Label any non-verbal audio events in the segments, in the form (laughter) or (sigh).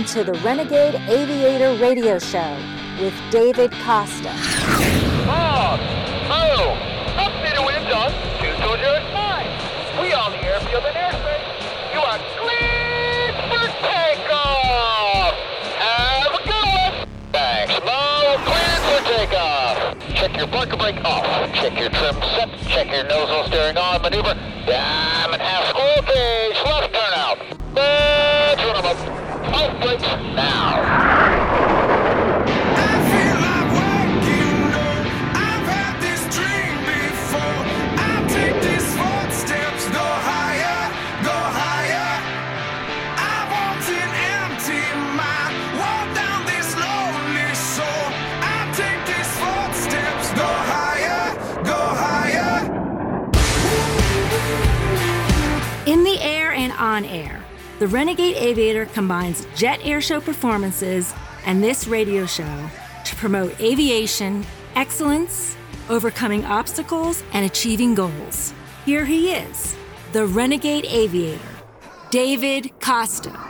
Welcome to the Renegade Aviator Radio Show with David Costa. Bob! Oh! Updated winds on 220 We on the airfield and airspace. You are cleared for takeoff! Have a good one! Thanks, Mo. Cleared for takeoff. Check your bunker brake off. Check your trim set. Check your nozzle steering on. Maneuver. Diamond the Renegade Aviator combines jet airshow performances and this radio show to promote aviation, excellence, overcoming obstacles, and achieving goals. Here he is, the Renegade Aviator, David Costa.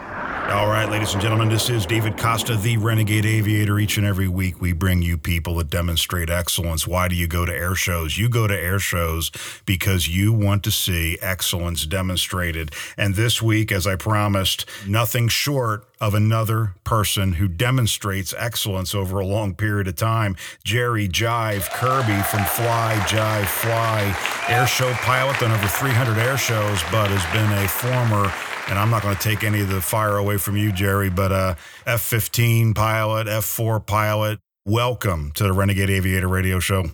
All right, ladies and gentlemen, this is David Costa, the Renegade Aviator. Each and every week, we bring you people that demonstrate excellence. Why do you go to air shows? You go to air shows because you want to see excellence demonstrated. And this week, as I promised, nothing short of another person who demonstrates excellence over a long period of time. Jerry Jive Kerby from Fly Jive Fly, air show pilot, done over 300 air shows, but has been a former and I'm not going to take any of the fire away from you, Jerry, but uh, F 15 pilot, F 4 pilot, welcome to the Renegade Aviator Radio Show.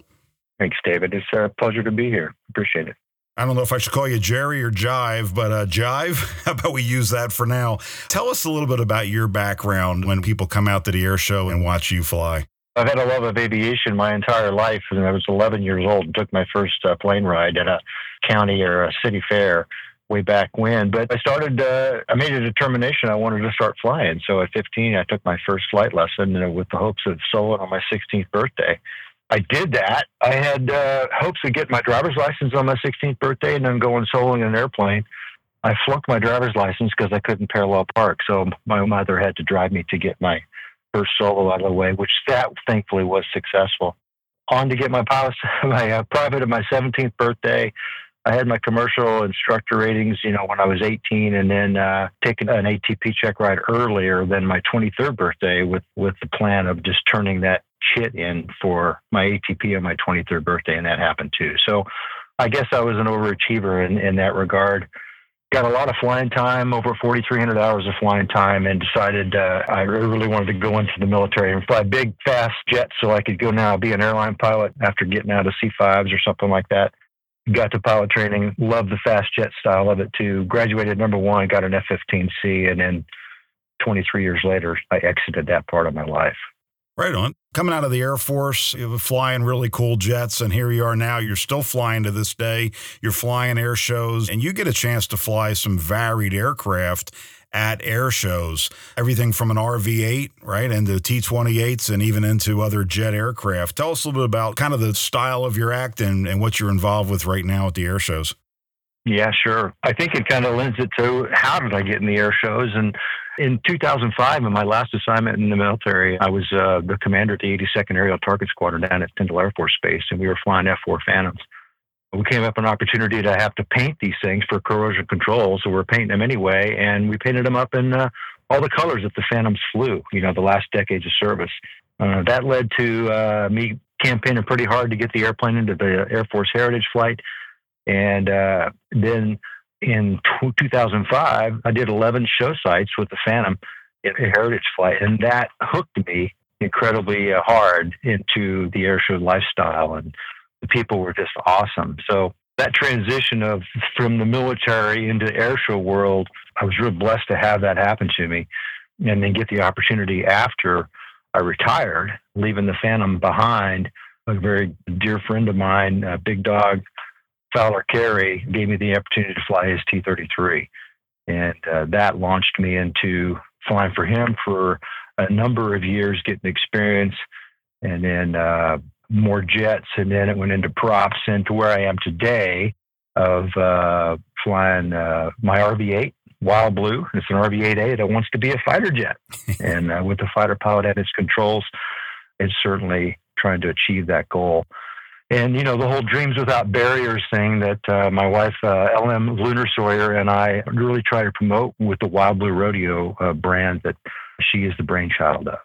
Thanks, David. It's a pleasure to be here. Appreciate it. I don't know if I should call you Jerry or Jive, but uh, Jive, (laughs) how about we use that for now? Tell us a little bit about your background when people come out to the air show and watch you fly. I've had a love of aviation my entire life. And I was 11 years old and took my first uh, plane ride at a county or a city fair way back when. But I started, uh, I made a determination I wanted to start flying. So at 15, I took my first flight lesson uh, with the hopes of soloing on my 16th birthday. I did that. I had uh, hopes of getting my driver's license on my 16th birthday and then going soloing in an airplane. I flunked my driver's license because I couldn't parallel park. So my mother had to drive me to get my first solo out of the way, which that thankfully was successful. On to get my pilot, (laughs) my uh, private at my 17th birthday. I had my commercial instructor ratings, you know, when I was 18, and then uh, taking an ATP check ride earlier than my 23rd birthday with with the plan of just turning that shit in for my ATP on my 23rd birthday, and that happened too. So I guess I was an overachiever in, in that regard. Got a lot of flying time, over 4,300 hours of flying time, and decided uh, I really wanted to go into the military and fly big, fast jets so I could go now be an airline pilot after getting out of C5s or something like that got to pilot training, loved the fast jet style of it too. Graduated number one, got an F 15C, and then 23 years later, I exited that part of my life. Right on. Coming out of the Air Force, flying really cool jets, and here you are now. You're still flying to this day. You're flying air shows, and you get a chance to fly some varied aircraft at air shows. Everything from an RV 8, right, into T 28s and even into other jet aircraft. Tell us a little bit about kind of the style of your act and, and what you're involved with right now at the air shows. Yeah, sure. I think it kind of lends it to how did I get in the air shows? And in 2005, in my last assignment in the military, I was uh, the commander at the 82nd Aerial Target Squadron down at Tyndall Air Force Base, and we were flying F 4 Phantoms. We came up an opportunity to have to paint these things for corrosion control, so we're painting them anyway, and we painted them up in uh, all the colors that the Phantoms flew, you know, the last decades of service. Uh, that led to uh, me campaigning pretty hard to get the airplane into the Air Force Heritage flight. And uh, then in t- 2005, I did 11 show sites with the Phantom in a Heritage flight, and that hooked me incredibly uh, hard into the airshow lifestyle. And the people were just awesome. So that transition of from the military into the airshow world, I was really blessed to have that happen to me, and then get the opportunity after I retired, leaving the Phantom behind. A very dear friend of mine, uh, Big Dog Fowler Carey, gave me the opportunity to fly his T-33, and uh, that launched me into flying for him for a number of years, getting experience, and then uh, more jets, and then it went into props, and to where I am today of uh, flying uh, my RV-8 Wild Blue. It's an RV-8A that wants to be a fighter jet, (laughs) and uh, with the fighter pilot at its controls, it's certainly trying to achieve that goal. And you know the whole dreams without barriers thing that uh, my wife uh, LM Lunar Sawyer and I really try to promote with the Wild Blue Rodeo uh, brand that she is the brainchild of.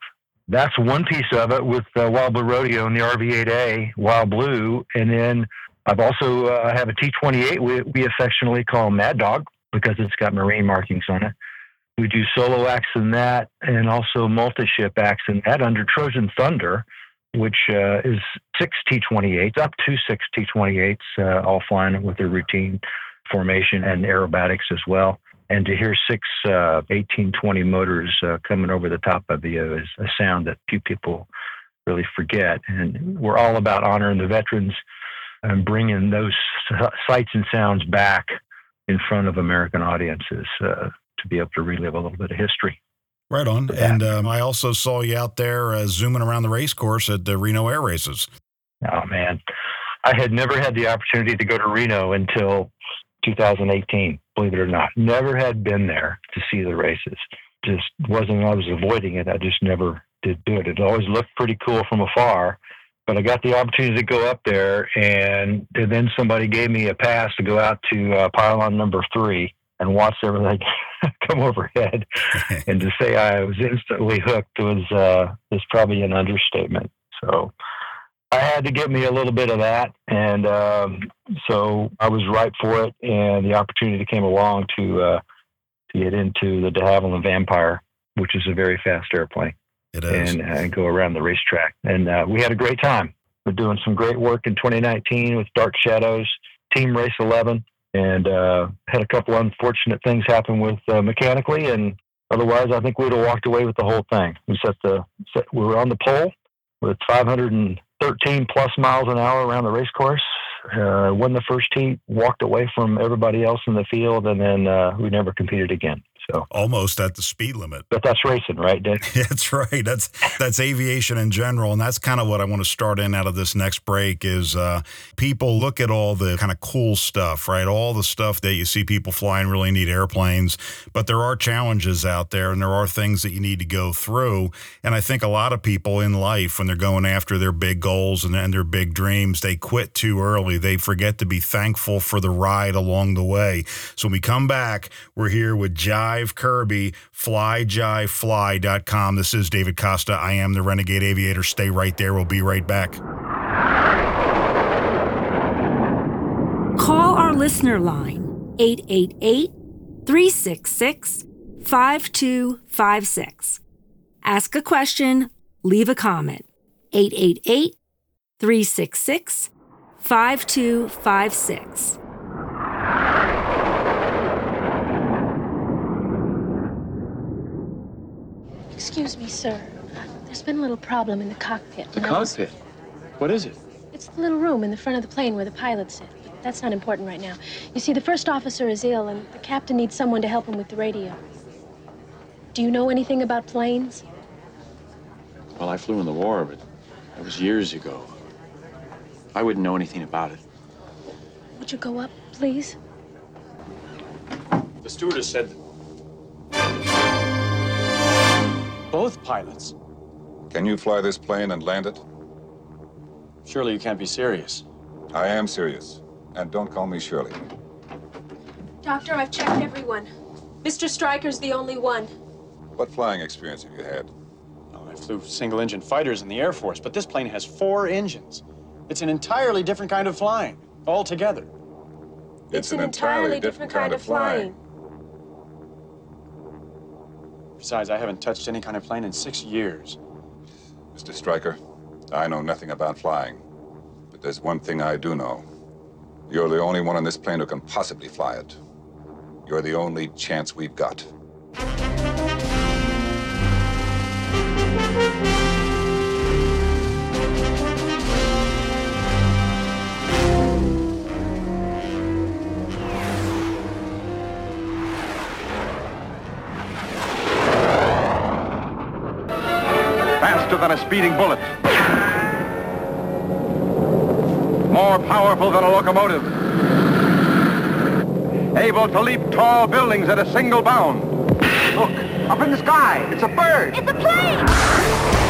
That's one piece of it with uh, Wild Blue Rodeo and the RV-8A Wild Blue, and then I've also uh, have a T28 we, we affectionately call Mad Dog because it's got marine markings on it. We do solo acts in that, and also multi-ship acts in that under Trojan Thunder which uh, is six T-28s, up to six T-28s, uh, all flying with their routine formation and aerobatics as well. And to hear six uh, 1820 motors uh, coming over the top of you is a sound that few people really forget. And we're all about honoring the veterans and bringing those sights and sounds back in front of American audiences uh, to be able to relive a little bit of history. Right on. And um, I also saw you out there uh, zooming around the race course at the Reno Air Races. Oh man, I had never had the opportunity to go to Reno until 2018. Believe it or not, never had been there to see the races. Just wasn't. I was avoiding it. I just never did do it. It always looked pretty cool from afar, but I got the opportunity to go up there, and, and then somebody gave me a pass to go out to uh, pylon number three and watch everything (laughs) come overhead. (laughs) and to say I was instantly hooked was uh, is probably an understatement. So I had to get me a little bit of that, and um, so I was ripe for it. And the opportunity came along to uh, to get into the De Havilland Vampire, which is a very fast airplane, It is. and uh, go around the racetrack. And uh, we had a great time. We're doing some great work in 2019 with Dark Shadows, Team Race 11 and uh, had a couple unfortunate things happen with uh, mechanically, and otherwise, I think we'd have walked away with the whole thing. We set the set, we were on the pole with 513 plus miles an hour around the race course. Uh, won the first heat, walked away from everybody else in the field, and then uh, we never competed again. So, Almost at the speed limit. but that's racing, right, Dick? (laughs) That's right. That's that's aviation in general, and that's kind of what I want to start in out of this next break. Is uh, people look at all the kind of cool stuff, right? All the stuff that you see people flying really neat airplanes, but there are challenges out there, and there are things that you need to go through. And I think a lot of people in life, when they're going after their big goals and, and their big dreams, they quit too early. They forget to be thankful for the ride along the way. So when we come back, we're here with Jive Kerby, flyjivefly.com. This is David Costa. I am the Renegade Aviator. Stay right there. We'll be right back. Call our listener line 888 366 5256. Ask a question, leave a comment. 888 366 5256. Excuse me, sir. There's been a little problem in the cockpit. The and was- cockpit? What is it? It's the little room in the front of the plane where the pilots sit. But that's not important right now. You see, the first officer is ill, and the captain needs someone to help him with the radio. Do you know anything about planes? Well, I flew in the war, but that was years ago. I wouldn't know anything about it. Would you go up, please? The stewardess said both pilots. Can you fly this plane and land it? Surely you can't be serious. I am serious. And don't call me Shirley. Doctor, I've checked everyone. Mr. Stryker's the only one. What flying experience have you had? Well, I flew single-engine fighters in the Air Force, but this plane has four engines. It's an entirely different kind of flying altogether. It's, an, entirely, different, kind, of flying. Besides, I haven't touched any kind of plane in six years. Mr. Stryker, I know nothing about flying. But there's one thing I do know. You're the only one on this plane who can possibly fly it. You're the only chance we've got. Speeding bullets. More powerful than a locomotive. Able to leap tall buildings at a single bound. Look, up in the sky. It's a bird. It's a plane!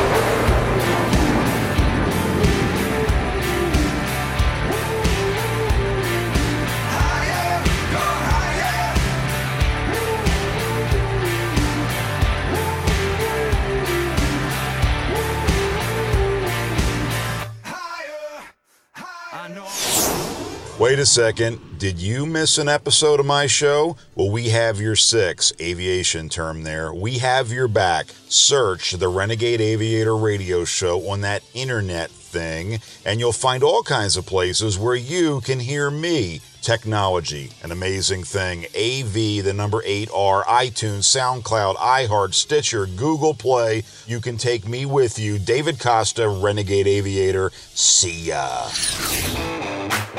Wait a second. Did you miss an episode of my show? Well, we have your six, aviation term there. We have your back. Search the Renegade Aviator radio show on that internet thing, and you'll find all kinds of places where you can hear me. Technology, an amazing thing. AV, the number 8R, iTunes, SoundCloud, iHeart, Stitcher, Google Play. You can take me with you. David Costa, Renegade Aviator. See ya.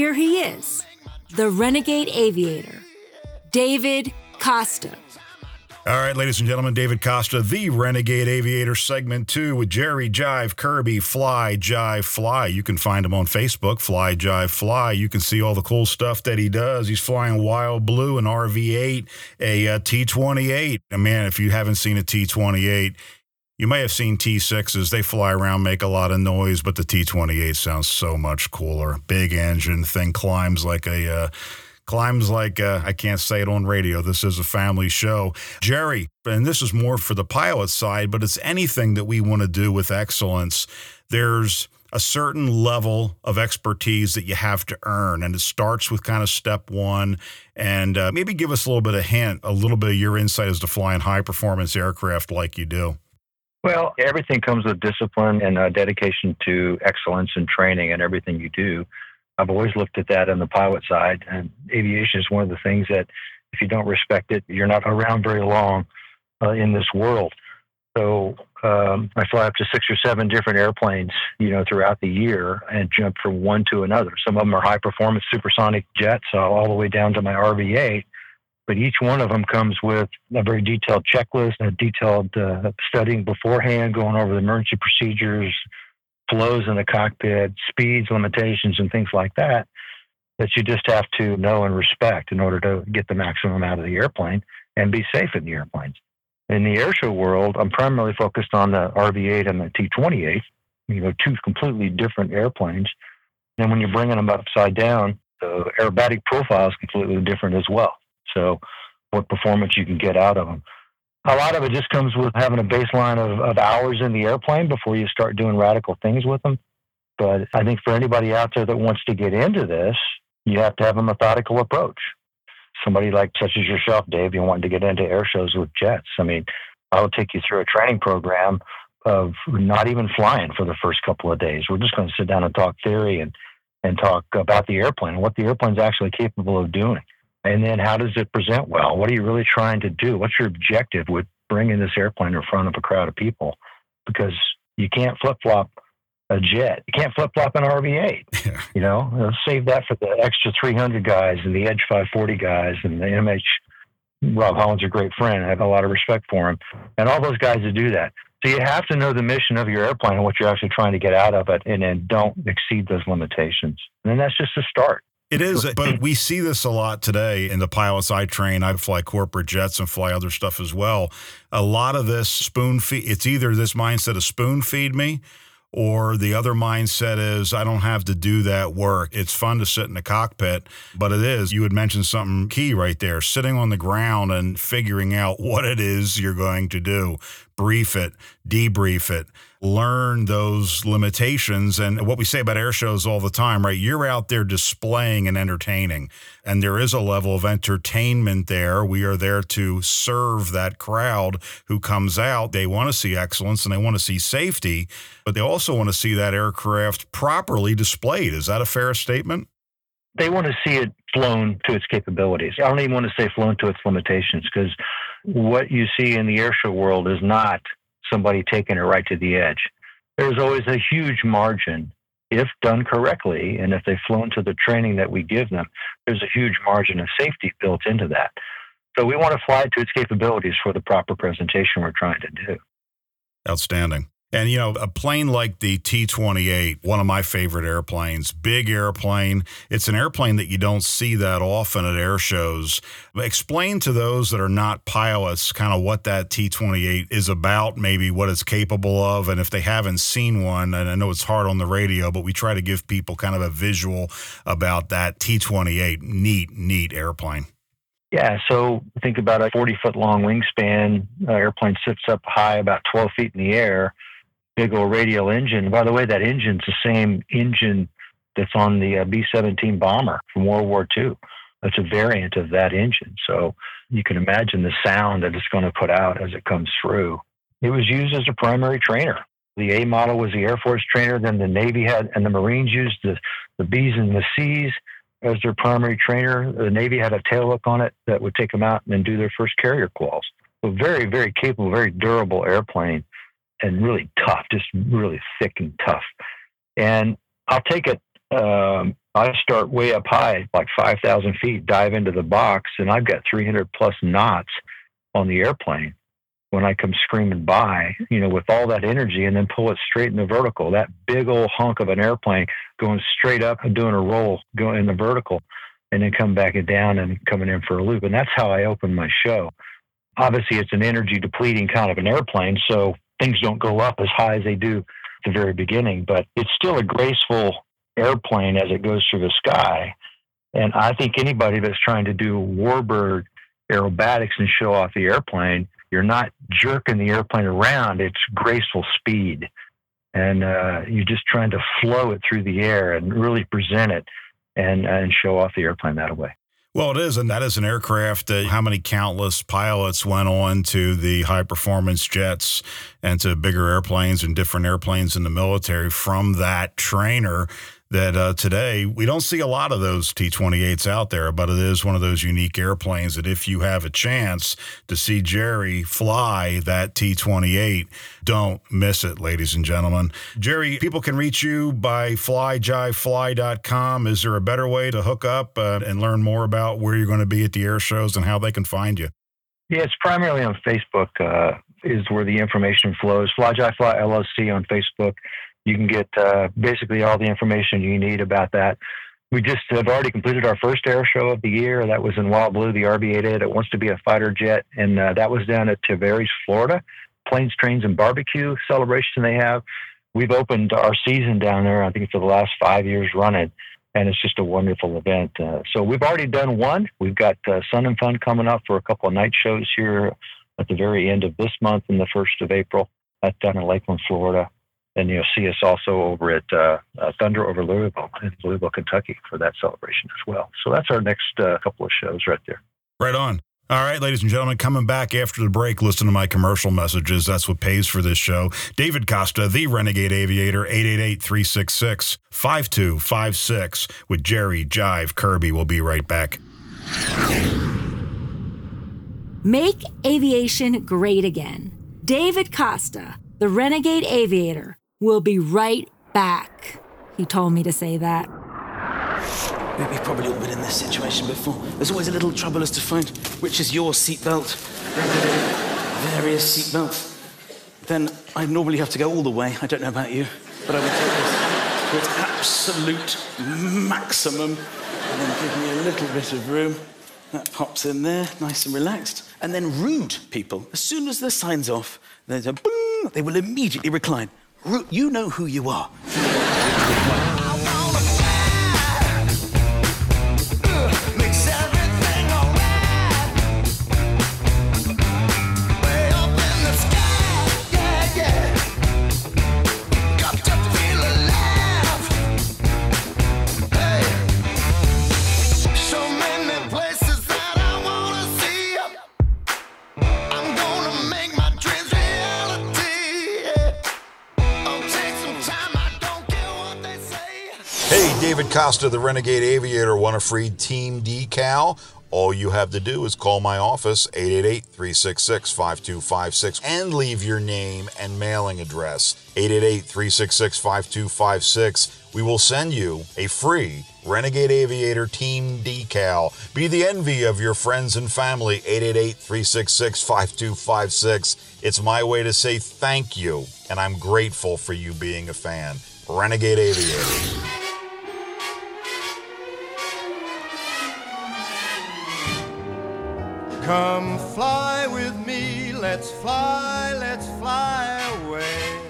Here he is, the renegade aviator, David Costa. All right, ladies and gentlemen, David Costa, the Renegade Aviator, segment two with Jerry Jive Kerby, Fly Jive Fly. You can find him on Facebook, Fly Jive Fly. You can see all the cool stuff that he does. He's flying Wild Blue, an RV8, a uh, T28. And man, if you haven't seen a T28, you may have seen T6s. They fly around, make a lot of noise, but the T28 sounds so much cooler. Big engine, thing climbs like a. Uh, climbs like uh, I can't say it on radio. This is a family show. Jerry, and this is more for the pilot side, but it's anything that we want to do with excellence. There's a certain level of expertise that you have to earn, and it starts with kind of step one. And uh, maybe give us a little bit of hint, a little bit of your insight as to flying high performance aircraft like you do. Well, everything comes with discipline and uh, dedication to excellence and training and everything you do. I've always looked at that on the pilot side, and aviation is one of the things that if you don't respect it, you're not around very long uh, in this world. So um, I fly up to six or seven different airplanes, you know, throughout the year and jump from one to another. Some of them are high performance supersonic jets, uh, all the way down to my RV8 but each one of them comes with a very detailed checklist, a detailed uh, studying beforehand, going over the emergency procedures, flows in the cockpit, speeds, limitations, and things like that, that you just have to know and respect in order to get the maximum out of the airplane and be safe in the airplanes. In the airshow world, I'm primarily focused on the RV-8 and the T-28, you know, two completely different airplanes. And when you're bringing them upside down, the aerobatic profile is completely different as well. So, what performance you can get out of them. A lot of it just comes with having a baseline of, of hours in the airplane before you start doing radical things with them. But I think for anybody out there that wants to get into this, you have to have a methodical approach. Somebody like such as yourself, Dave, you want to get into air shows with jets. I mean, I will take you through a training program of not even flying for the first couple of days. We're just going to sit down and talk theory and, and talk about the airplane and what the airplane's actually capable of doing. And then how does it present well? What are you really trying to do? What's your objective with bringing this airplane in front of a crowd of people? Because you can't flip flop a jet. You can't flip flop an RV8. (laughs) You know, save that for the extra 300 guys and the Edge 540 guys and the MH. Rob Holland's a great friend. I have a lot of respect for him, and all those guys that do that. So you have to know the mission of your airplane and what you're actually trying to get out of it, and then don't exceed those limitations. And then that's just a start. It is, but we see this a lot today in the pilots I train. I fly corporate jets and fly other stuff as well. A lot of this spoon feed, it's either this mindset of spoon feed me or the other mindset is I don't have to do that work. It's fun to sit in the cockpit, but it is. You had mentioned something key right there sitting on the ground and figuring out (laughs) what it is you're going to do, brief it, debrief it. learn those limitations. And what we say about air shows all the time, right? You're out there displaying and entertaining, and there is a level of entertainment there. We are there to serve that crowd who comes out. They want to see excellence and they want to see safety, but they also want to see that aircraft properly displayed. Is that a fair statement? They want to see it flown to its capabilities. I don't even want to say flown to its limitations because what you see in the airshow world is not somebody taking it right to the edge. There's always a huge margin if done correctly and if they've flown to the training that we give them, there's a huge margin of safety built into that. So we want to fly to its capabilities for the proper presentation we're trying to do. Outstanding. And, you know, a plane like the T 28, one of my favorite airplanes, big airplane. It's an airplane that you don't see that often at air shows. Explain to those that are not pilots kind of what that T 28 is about, maybe what it's capable of. And if they haven't seen one, and I know it's hard on the radio, but we try to give people kind of a visual about that T 28. Neat, neat airplane. Yeah, so think about a 40 foot long wingspan. Uh, airplane sits up high, about 12 feet in the air big old radial engine. By the way, that engine's the same engine that's on the uh, B 17 bomber from World War II. That's a variant of that engine. So you can imagine the sound that it's going to put out as it comes through. It was used as a primary trainer. The A model was the Air Force trainer, then the Navy had, and the Marines used the, the B's and the C's as their primary trainer. The Navy had a tail hook on it that would take them out and do their first carrier quals. So very, very capable, very durable airplane and really tough, just really thick and tough. And I'll take it. Um, I start way up high, like 5,000 feet, dive into the box, and I've got 300 plus knots on the airplane when I come screaming by, you know, with all that energy and then pull it straight in the vertical. That big old hunk of an airplane going straight up and doing a roll, going in the vertical, and then come back down and coming in for a loop. And that's how I open my show. Obviously, it's an energy depleting kind of an airplane. So things don't go up as high as they do at the very beginning, but it's still a graceful airplane as it goes through the sky. And I think anybody that's trying to do warbird aerobatics and show off the airplane, you're not jerking the airplane around, it's graceful speed. And uh, you're just trying to flow it through the air and really present it and, and show off the airplane that way. Well, it is, and that is an aircraft. Uh, how many countless pilots went on to the high performance jets and to bigger airplanes and different airplanes in the military from that trainer? That uh, today we don't see a lot of those T 28s out there, but it is one of those unique airplanes that if you have a chance to see Jerry fly that T 28, don't miss it, ladies and gentlemen. Jerry, people can reach you by flyjivefly.com. Is there a better way to hook up uh, and learn more about where you're going to be at the air shows and how they can find you? Yeah, it's primarily on Facebook, uh, is where the information flows. Fly LLC on Facebook you can get uh, basically all the information you need about that. We just have already completed our first air show of the year. That was in Wild Blue, the RV-8A. It wants to be a fighter jet, and uh, that was down at Tavares, Florida. Planes, trains, and barbecue celebration they have. We've opened our season down there. I think for the last five years running, and it's just a wonderful event. Uh, so we've already done one. We've got uh, Sun and Fun coming up for a couple of night shows here at the very end of this month and the first of April. That's down in Lakeland, Florida and you'll see us also over at uh, uh, Thunder over Louisville in Louisville, Kentucky for that celebration as well. So that's our next uh, couple of shows right there. Right on. All right, ladies and gentlemen, coming back after the break, listen to my commercial messages. That's what pays for this show. David Costa, the Renegade Aviator, 888 366 5256 with Jerry Jive Kerby. We'll be right back. Make aviation great again. David Costa, the Renegade Aviator We'll be right back. He told me to say that. We've probably all been in this situation before. There's always a little trouble as to find which is your seatbelt. Various seatbelts. Then I normally have to go all the way. I don't know about you, but I would take this to its absolute maximum and then give me a little bit of room. That pops in there, nice and relaxed. And then rude people, as soon as the sign's off, a boom, they will immediately recline. You know who you are. Costa, the Renegade Aviator. Want a free team decal? All you have to do is call my office, 888 366 5256, and leave your name and mailing address, 888 366 5256. We will send you a free Renegade Aviator Team decal. Be the envy of your friends and family, 888 366 5256. It's my way to say thank you, and I'm grateful for you being a fan. Renegade Aviator. Come fly with me, let's fly, let's fly away.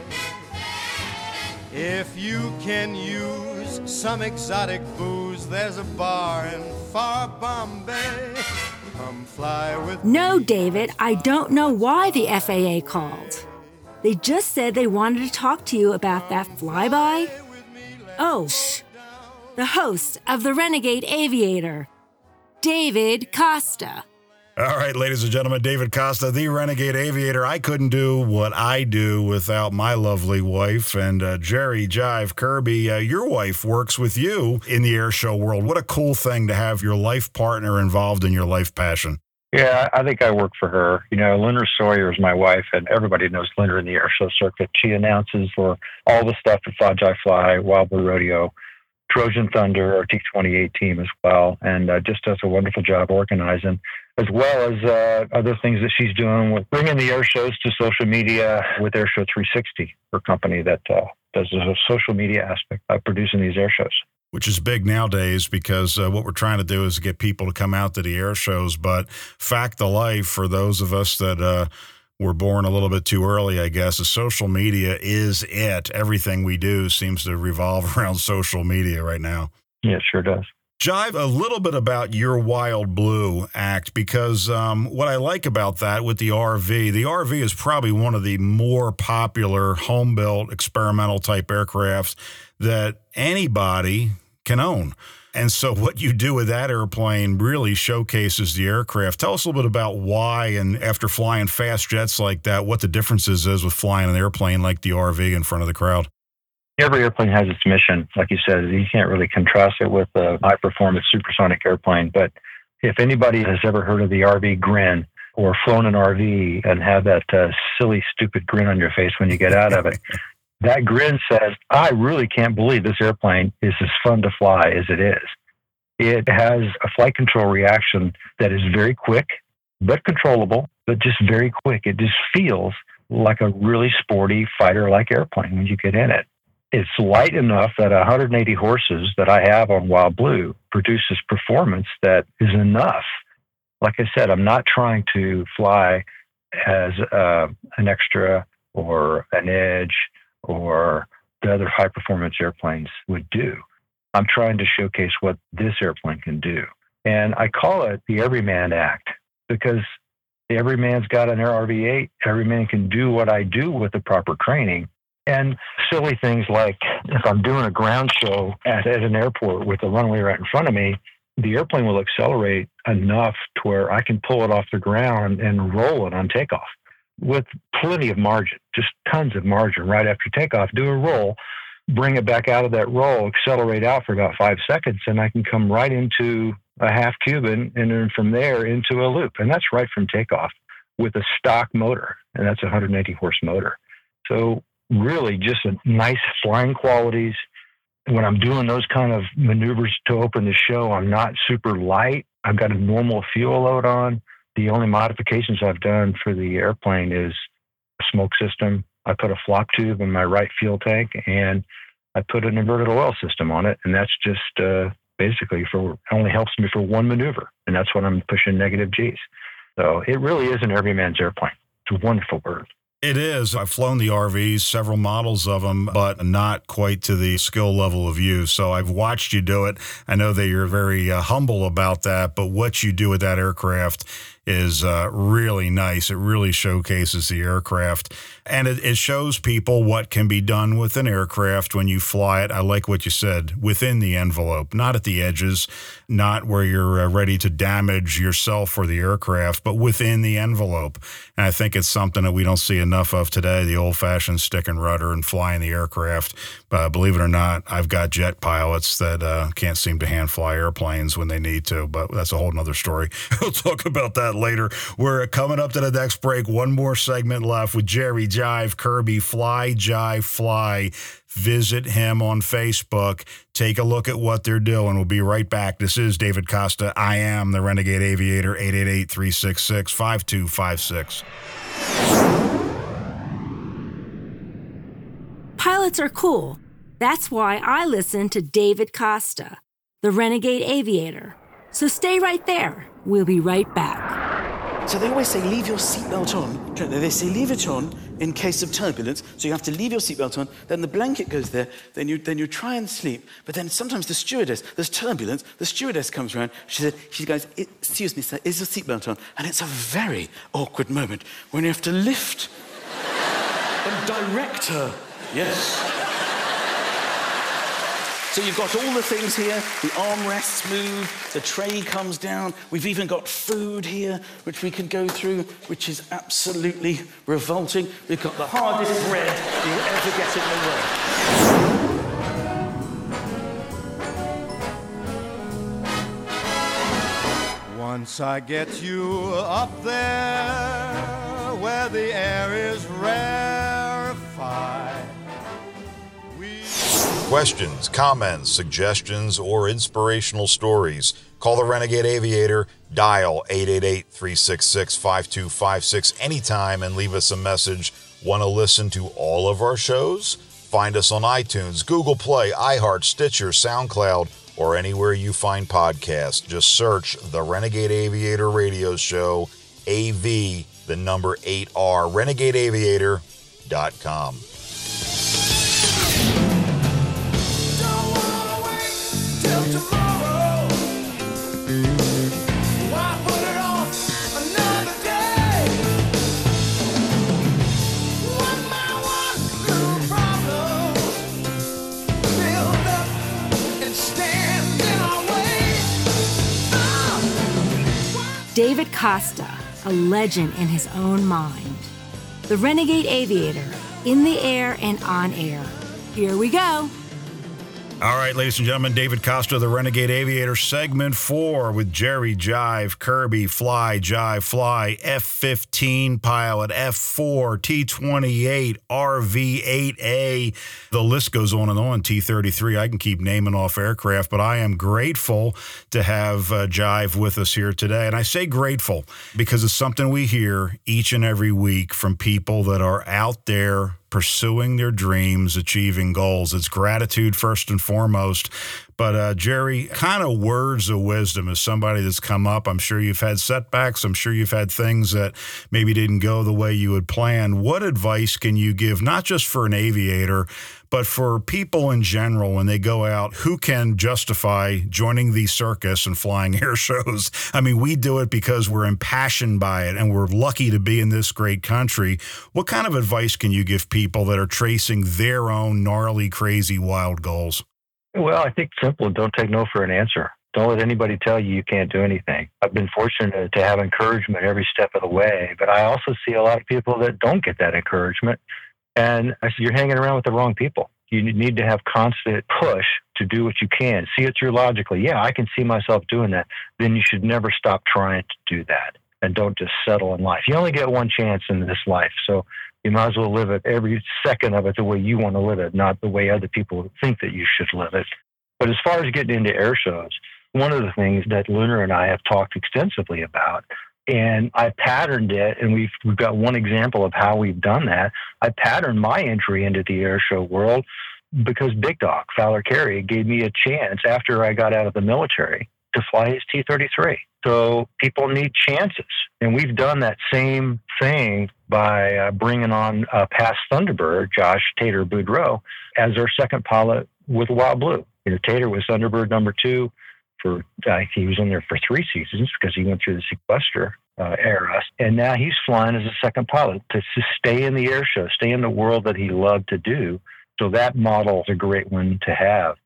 If you can use some exotic booze, there's a bar in far Bombay. Come fly with No, David, I don't know why the FAA called. They just said they wanted to talk to you about that flyby. Oh, shh. The host of the Renegade Aviator, David Costa. All right, ladies and gentlemen, David Costa, the Renegade Aviator. I couldn't do what I do without my lovely wife and uh, Jerry Jive Kerby. Uh, your wife works with you in the air show world. What a cool thing to have your life partner involved in your life passion. Yeah, I think I work for her. You know, Linda Sawyer is my wife, and everybody knows Linda in the air show circuit. She announces for all the stuff at Fly Fly, Wild Blue Rodeo, Trojan Thunder, our T28 team as well, and uh, just does a wonderful job organizing, as well as uh, other things that she's doing with bringing the air shows to social media with Airshow 360, her company that uh, does the social media aspect of producing these air shows which is big nowadays because uh, what we're trying to do is get people to come out to the air shows. But fact of life, for those of us that uh, were born a little bit too early, I guess, is social media is it. Everything we do seems to revolve (laughs) around social media right now. Yeah, it sure does. Jive a little bit about your Wild Blue act because um, what I like about that with the RV, the RV is probably one of the more popular home built experimental type aircrafts that anybody can own. And so, what you do with that airplane really showcases the aircraft. Tell us a little bit about why, and after flying fast jets like that, what the differences is with flying an airplane like the RV in front of the crowd. Every airplane has its mission. Like you said, you can't really contrast it with a high performance supersonic airplane. But if anybody has ever heard of the RV grin or flown an RV and have that uh, silly, stupid grin on your face when you get out of it, (laughs) that grin says, I really can't believe this airplane is as fun to fly as it is. It has a flight control reaction that is very quick, but controllable, but just very quick. It just feels like a really sporty fighter like airplane when you get in it. It's light enough that 180 horses that I have on Wild Blue produces performance that is enough. Like I said, I'm not trying to fly as uh, an extra or an edge or the other high performance airplanes would do. I'm trying to showcase what this airplane can do. And I call it the Everyman Act because every man's got an RV 8. Every man can do what I do with the proper training. And silly things like if I'm doing a ground show at, at an airport with a runway right in front of me, the airplane will accelerate enough to where I can pull it off the ground and roll it on takeoff with plenty of margin, just tons of margin right after takeoff. Do a roll, bring it back out of that roll, accelerate out for about five seconds, and I can come right into a half Cuban and then from there into a loop. And that's right from takeoff with a stock motor, and that's a 180 horse motor. So, really, just a nice flying qualities. When I'm doing those kind of maneuvers to open the show, I'm not super light. I've got a normal fuel load on. The only modifications I've done for the airplane is a smoke system. I put a flop tube in my right fuel tank and I put an inverted oil system on it. And that's just uh, basically for only helps me for one maneuver. And that's when I'm pushing negative G's. So it really is an everyman's airplane. It's a wonderful bird. It is. I've flown the RVs, several models of them, but not quite to the skill level of you. So I've watched you do it. I know that you're very uh, humble about that, but what you do with that aircraft is uh, really nice. It really showcases the aircraft and it, it shows people what can be done with an aircraft when you fly it. I like what you said within the envelope, not at the edges, not where you're uh, ready to damage yourself or the aircraft, but within the envelope. And I think it's something that we don't see enough of today the old fashioned stick and rudder and flying the aircraft. But believe it or not, I've got jet pilots that uh, can't seem to hand fly airplanes when they need to, but that's a whole other story. (laughs) we'll talk about that later. We're coming up to the next break. One more segment left with Jerry Jive Kerby, Fly Jive Fly. Visit him on Facebook. Take a look at what they're doing. We'll be right back. This is David Costa. I am the Renegade Aviator, 888 366 5256. Pilots are cool. That's why I listen to David Costa, the Renegade Aviator. So stay right there. We'll be right back. So they always say leave your seatbelt on. They They say leave it on in case of turbulence. So you have to leave your seatbelt on. Then the blanket goes there. Then you then you try and sleep. But then sometimes the stewardess, there's turbulence. The stewardess comes around. She said, she goes, excuse me, sir, is your seatbelt on? And it's a very awkward moment when you have to lift (laughs) and direct her. Yes. So you've got all the things here. The armrests move, the tray comes down. We've even got food here, which we can go through, which is absolutely revolting. We've got the hardest bread you'll ever get in the world. Once I get you up there where the air is rarefied questions, comments, suggestions, or inspirational stories, call the Renegade Aviator, dial 888 366 5256 anytime and leave us a message. Want to listen to all of our shows? Find us on iTunes, Google Play, iHeart, Stitcher, SoundCloud, or anywhere you find podcasts. Just search the Renegade Aviator Radio Show, AV, the number 8R, renegadeaviator.com. David Costa, a legend in his own mind. The Renegade Aviator, in the air and on air. Here we go. All right, ladies and gentlemen, David Costa, the Renegade Aviator, segment four with Jerry Jive, Kerby, Fly, Jive, Fly, F 15 pilot, F 4, T 28, RV 8A. The list goes on and on, T 33. I can keep naming off aircraft, but I am grateful to have uh, Jive with us here today. And I say grateful because it's something we hear each and every week from people that are out there pursuing their dreams, achieving goals. It's gratitude first and foremost. But uh, Jerry, kind of words of wisdom as somebody that's come up. I'm sure you've had setbacks. I'm sure you've had things that maybe didn't go the way you had planned. What advice can you give, not just for an aviator, but for people in general, when they go out, who can justify joining the circus and flying (laughs) air shows? I mean, we do it because we're impassioned by it and we're lucky to be in this great country. What kind of advice can you give people that are tracing their own gnarly, crazy, wild goals? Well, I think simple. Don't take no for an answer. Don't let anybody tell you you can't do anything. I've been fortunate to have encouragement every step of the way, but I also see a lot of people that don't get that encouragement and I said, You're hanging around with the wrong people. You need to have constant push to do what you can. See it through logically. Yeah, I can see myself doing that. Then you should never stop trying to do that. And don't just settle in life. You only get one chance in this life. So you might as well live it every second of it the way you want to live it, not the way other people think that you should live it. But as far as getting into air shows, one of the things that Lunar and I have talked extensively about and I patterned it, and we've we've got one example of how we've done that. I patterned my entry into the air show world because Big Doc, Fowler Carey gave me a chance after I got out of the military to fly his T-33. So people need chances, and we've done that same thing by uh, bringing on uh, past Thunderbird Josh Tater Boudreau as our second pilot with Wild Blue. You know, Tater was Thunderbird number two for uh, he was in there for three seasons because he went through the sequester uh, era. And now he's flying as a second pilot to, to stay in the air show, stay in the world that he loved to do. So that model is a great one to have.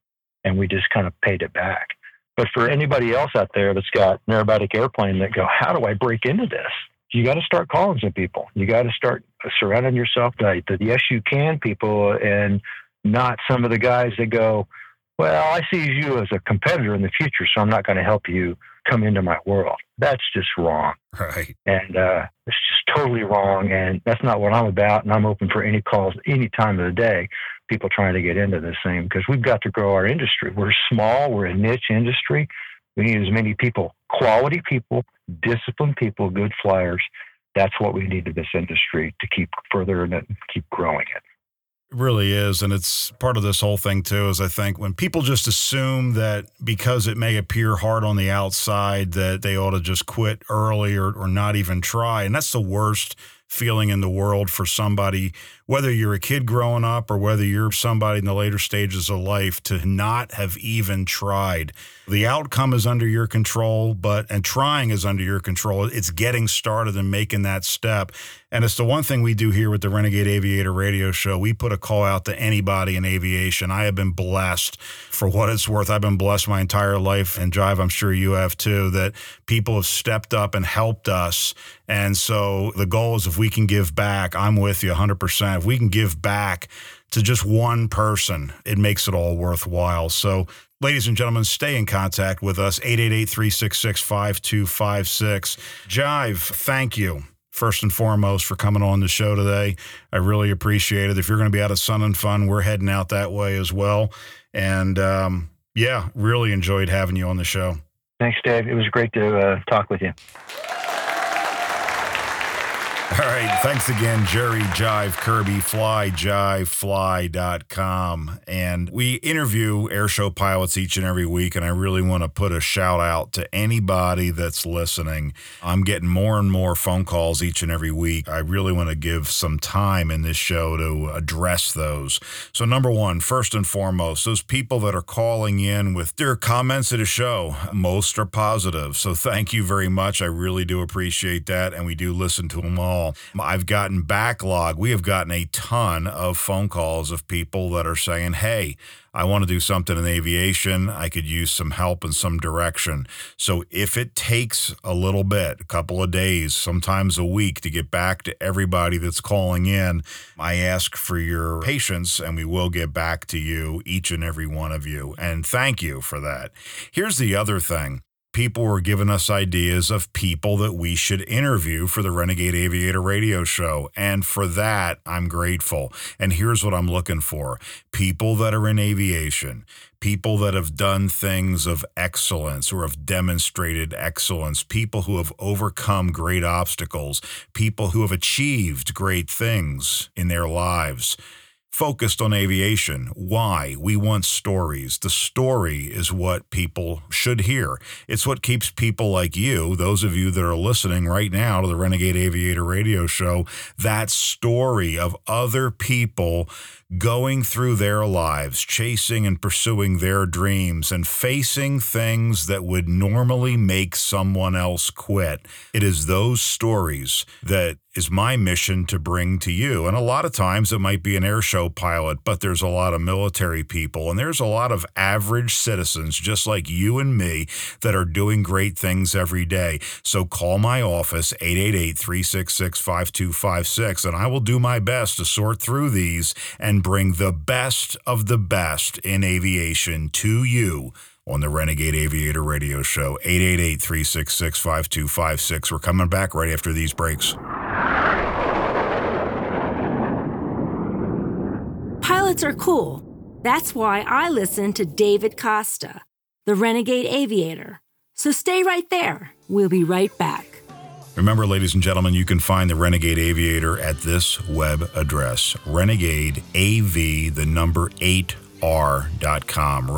And we just kind of paid it back. But for anybody else out there that's got an aerobatic airplane that go, how do I break into this? You got to start calling some people. You got to start surrounding yourself by the yes you can people and not some of the guys that go, well, I see you as a competitor in the future, so I'm not going to help you come into my world. That's just wrong. Right. And uh, it's just totally wrong. And that's not what I'm about. And I'm open for any calls any time of the day, people trying to get into this thing because we've got to grow our industry. We're small, we're a niche industry. We need as many people, quality people, disciplined people, good flyers. That's what we need in this industry to keep further and keep growing it. It really is. And it's part of this whole thing, too, is I think when people just assume that because it may appear hard on the outside, that they ought to just quit early or, or not even try. And that's the worst feeling in the world for somebody, whether you're a kid growing up or whether you're somebody in the later stages of life, to not have even tried. The outcome is under your control, but and trying is under your control. It's getting started and making that step. And it's the one thing we do here with the Renegade Aviator radio show. We put a call out to anybody in aviation. I have been blessed for what it's worth. I've been blessed my entire life, and Jive, I'm sure you have too, that people have stepped up and helped us. And so the goal is if we can give back, I'm with you 100%. If we can give back to just one person, it makes it all worthwhile. So, ladies and gentlemen, stay in contact with us 888 366 5256. Jive, thank you first and foremost for coming on the show today. I really appreciate it. If you're going to be out of Sun and Fun, we're heading out that way as well. And um, yeah, really enjoyed having you on the show. Thanks, Dave. It was great to uh, talk with you. (laughs) All right. Thanks again, Jerry Jive Kerby, flyjivefly.com. And we interview airshow pilots each and every week. And I really want to put a shout out to anybody that's listening. I'm getting more and more phone calls each and every week. I really want to give some time in this show to address those. So, number one, first and foremost, those people that are calling in with their comments at a show, most are positive. So, thank you very much. I really do appreciate that. And we do listen to them all. I've gotten backlog. We have gotten a ton of phone calls of people that are saying, Hey, I want to do something in aviation. I could use some help and some direction. So if it takes a little bit, a couple of days, sometimes a week to get back to everybody that's calling in, I ask for your patience and we will get back to you, each and every one of you. And thank you for that. Here's the other thing people were giving us ideas of people that we should interview for the Renegade Aviator radio show. And for that, I'm grateful. And here's what I'm looking for. People that are in aviation, people that have done things of excellence or have demonstrated excellence, people who have overcome great obstacles, people who have achieved great things in their lives focused on aviation. Why? We want stories. The story is what people should hear. It's what keeps people like you, those of you that are listening right now to the Renegade Aviator radio show, that story of other people going through their lives, chasing and pursuing their dreams, and facing things that would normally make someone else quit. It is those stories that is my mission to bring to you. And a lot of times it might be an airshow pilot, but there's a lot of military people and there's a lot of average citizens just like you and me that are doing great things every day. So call my office 888-366-5256 and I will do my best to sort through these and bring the best of the best in aviation to you on the Renegade Aviator Radio Show. 888 366 5256. We're coming back right after these breaks. Pilots are cool. That's why I listen to David Costa, the Renegade Aviator. So stay right there. We'll be right back. Remember, ladies and gentlemen, you can find the Renegade Aviator at this web address Renegade AV, the number 8R.com.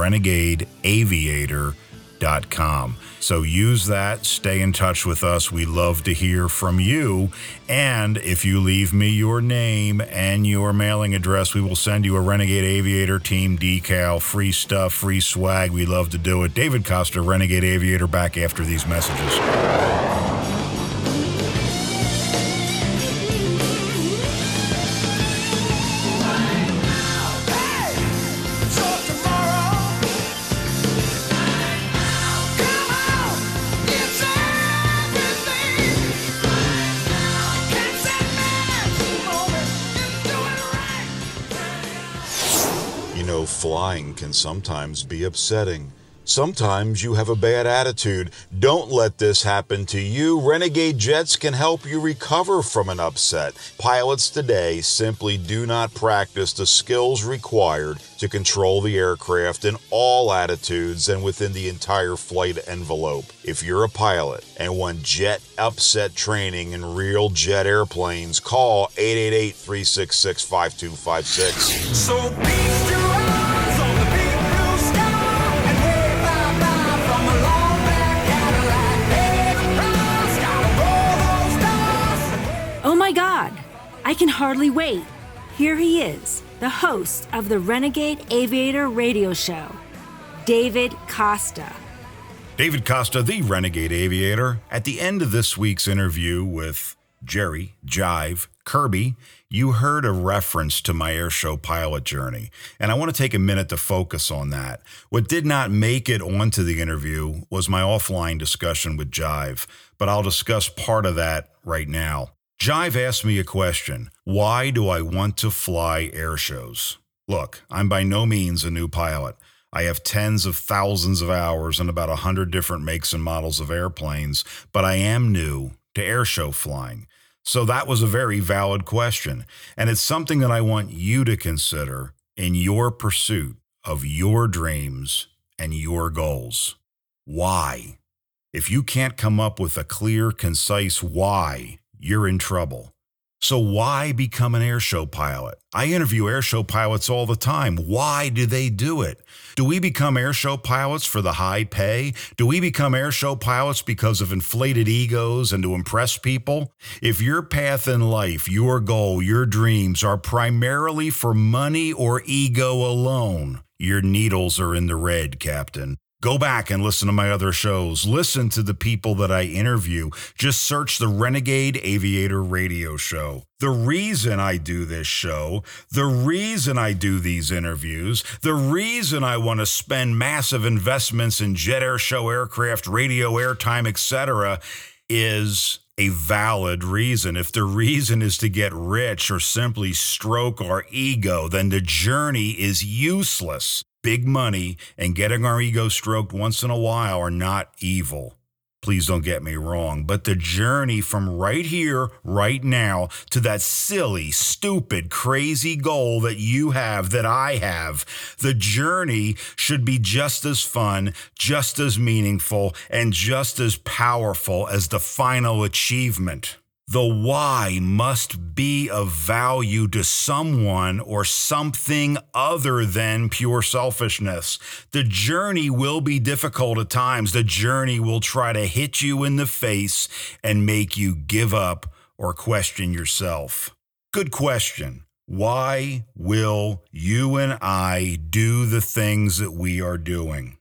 RenegadeAviator.com. So use that, stay in touch with us. We love to hear from you. And if you leave me your name and your mailing address, we will send you a Renegade Aviator team decal, free stuff, free swag. We love to do it. David Costa, Renegade Aviator, back after these messages. Can sometimes be upsetting. Sometimes you have a bad attitude. Don't let this happen to you. Renegade Jets can help you recover from an upset. Pilots today simply do not practice the skills required to control the aircraft in all attitudes and within the entire flight envelope. If you're a pilot and want jet upset training in real jet airplanes, call 888 366 5256. So I can hardly wait. Here he is, the host of the Renegade Aviator radio show, David Costa. David Costa, the Renegade Aviator. At the end of this week's interview with Jerry, Jive, Kerby, you heard a reference to my airshow pilot journey, and I want to take a minute to focus on that. What did not make it onto the interview was my offline discussion with Jive, but I'll discuss part of that right now. Jive asked me a question Why do I want to fly air shows? Look, I'm by no means a new pilot. I have tens of thousands of hours and about a hundred different makes and models of airplanes, but I am new to airshow flying. So that was a very valid question. And it's something that I want you to consider in your pursuit of your dreams and your goals. Why? If you can't come up with a clear, concise why, you're in trouble. So, why become an airshow pilot? I interview airshow pilots all the time. Why do they do it? Do we become airshow pilots for the high pay? Do we become airshow pilots because of inflated egos and to impress people? If your path in life, your goal, your dreams are primarily for money or ego alone, your needles are in the red, Captain. Go back and listen to my other shows. Listen to the people that I interview. Just search the Renegade Aviator Radio Show. The reason I do this show, the reason I do these interviews, the reason I want to spend massive investments in jet air show aircraft, radio airtime, etc., is a valid reason. If the reason is to get rich or simply stroke our ego, then the journey is useless big money and getting our ego stroked once in a while are not evil. Please don't get me wrong, but the journey from right here, right now, to that silly, stupid, crazy goal that you have, that I have, the journey should be just as fun, just as meaningful, and just as powerful as the final achievement. The why must be of value to someone or something other than pure selfishness. The journey will be difficult at times. The journey will try to hit you in the face and make you give up or question yourself. Good question. Why will you and I do the things that we are doing?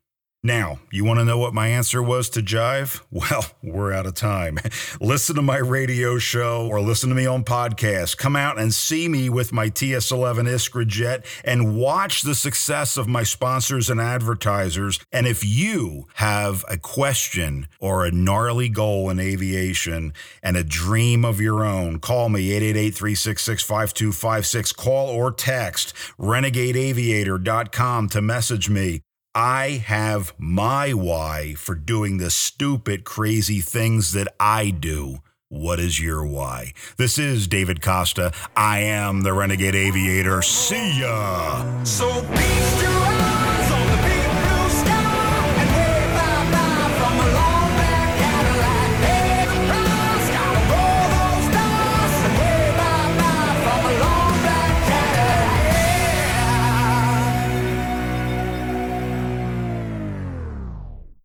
Now, you want to know what my answer was to Jive? (laughs) Well, we're out of time. (laughs) listen to my radio show or listen to me on podcast. Come out and see me with my TS 11 Iskra jet and watch the success of my sponsors and advertisers. And if you have a question or a gnarly goal in aviation and a dream of your own, call me 888 366 5256. Call or text renegadeaviator.com to message me. I have my why for doing the stupid, crazy things that I do. What is your why? This is David Costa. I am the Renegade Aviator. See ya. So feast